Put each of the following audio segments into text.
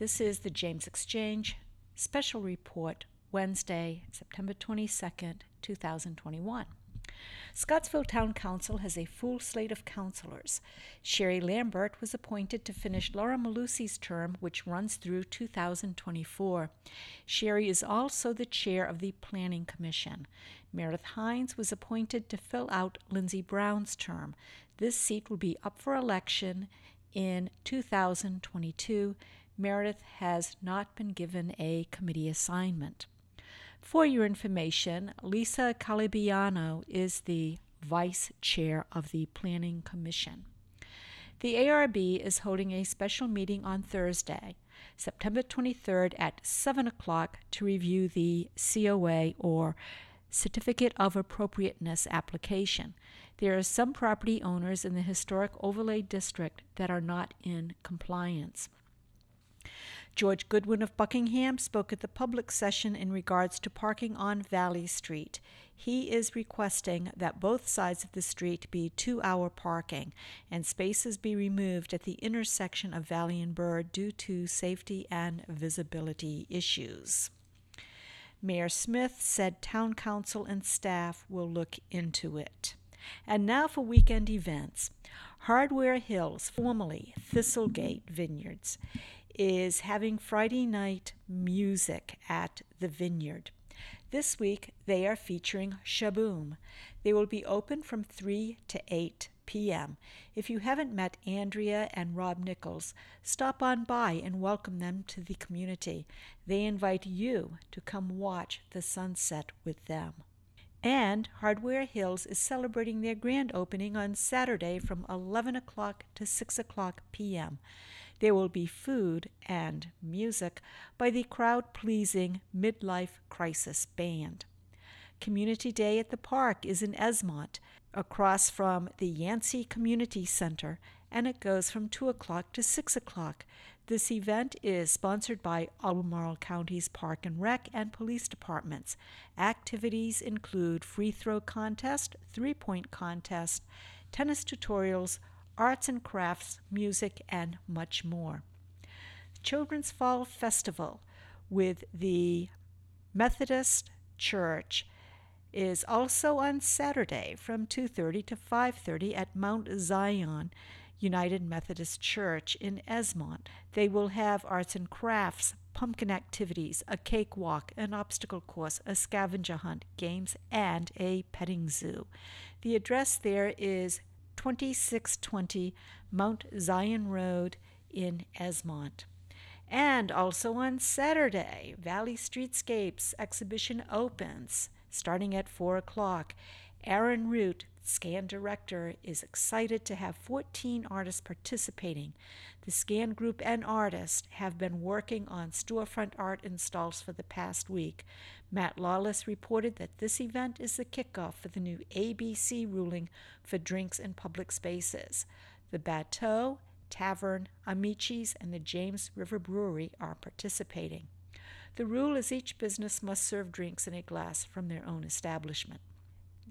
This is the James Exchange Special Report, Wednesday, September 22nd, 2021. Scottsville Town Council has a full slate of councilors. Shari Lambert was appointed to finish Laura Mellusi's term, which runs through 2024. Shari is also the chair of the Planning Commission. Meredith Hynes was appointed to fill out Lindsay Brown's term. This seat will be up for election in 2022. Meredith has not been given a committee assignment. For your information, Lisa Calibiano is the vice chair of the Planning Commission. The ARB is holding a special meeting on Thursday, September 23rd at 7 o'clock to review the COA or Certificate of Appropriateness application. There are some property owners in the Historic Overlay District that are not in compliance. George Goodwin of Buckingham spoke at the public session in regards to parking on Valley Street. He is requesting that both sides of the street be two hour parking and spaces be removed at the intersection of Valley and Bird due to safety and visibility issues. Mayor Smith said town council and staff will look into it. And now for weekend events. Hardware Hills, formerly Thistle Gate Vineyards, is having Friday night music at the Vineyard. This week they are featuring Sh'Boom. They will be open from 3 to 8 p.m. If you haven't met Andrea and Rob Nickels, stop on by and welcome them to the community. They invite you to come watch the sunset with them. And Hardware Hills is celebrating their grand opening on Saturday from 11 o'clock to 6 o'clock p.m. There will be food and music by the crowd pleasing Midlife Crisis Band. Community Day at the Park is in Esmont, across from the Yancey Community Center, and it goes from 2 o'clock to 6 o'clock. This event is sponsored by Albemarle County's Park and Rec and Police Departments. Activities include free throw contest, three point contest, tennis tutorials, arts and crafts, music, and much more. Children's Fall Festival with the Methodist Church is also on Saturday from 2:30 to 5:30 at Mount Zion United Methodist Church in Esmont. They will have arts and crafts, pumpkin activities, a cakewalk, an obstacle course, a scavenger hunt, games, and a petting zoo. The address there is 2620 Mount Zion Road in Esmont. And also on Saturday, Valley Streetscapes exhibition opens starting at 4 o'clock. Aaron Root, SCAN director, is excited to have 14 artists participating. The SCAN group and artists have been working on storefront art installs for the past week. Matt Lawless reported that this event is the kickoff for the new ABC ruling for drinks in public spaces. The Bateau, Tavern, Amici's, and the James River Brewery are participating. The rule is each business must serve drinks in a glass from their own establishment.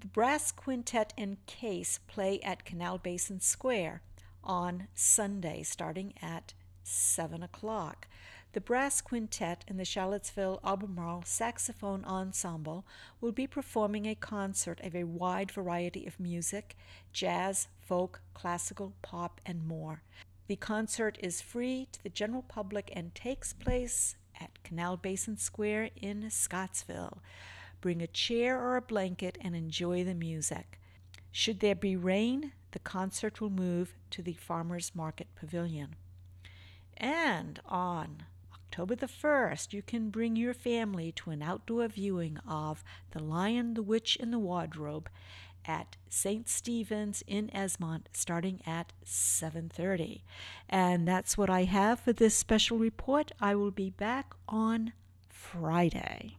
The Brass Quintet and CASE play at Canal Basin Square on Sunday starting at 7 o'clock. The Brass Quintet and the Charlottesville Albemarle Saxophone Ensemble will be performing a concert of a wide variety of music jazz, folk, classical, pop, and more. The concert is free to the general public and takes place at Canal Basin Square in Scottsville. Bring a chair or a blanket and enjoy the music. Should there be rain, the concert will move to the Farmers Market Pavilion. And on October the 1st, you can bring your family to an outdoor viewing of The Lion, the Witch, and the Wardrobe at St. Stephen's in Esmont starting at 7:30. And that's what I have for this special report. I will be back on Friday.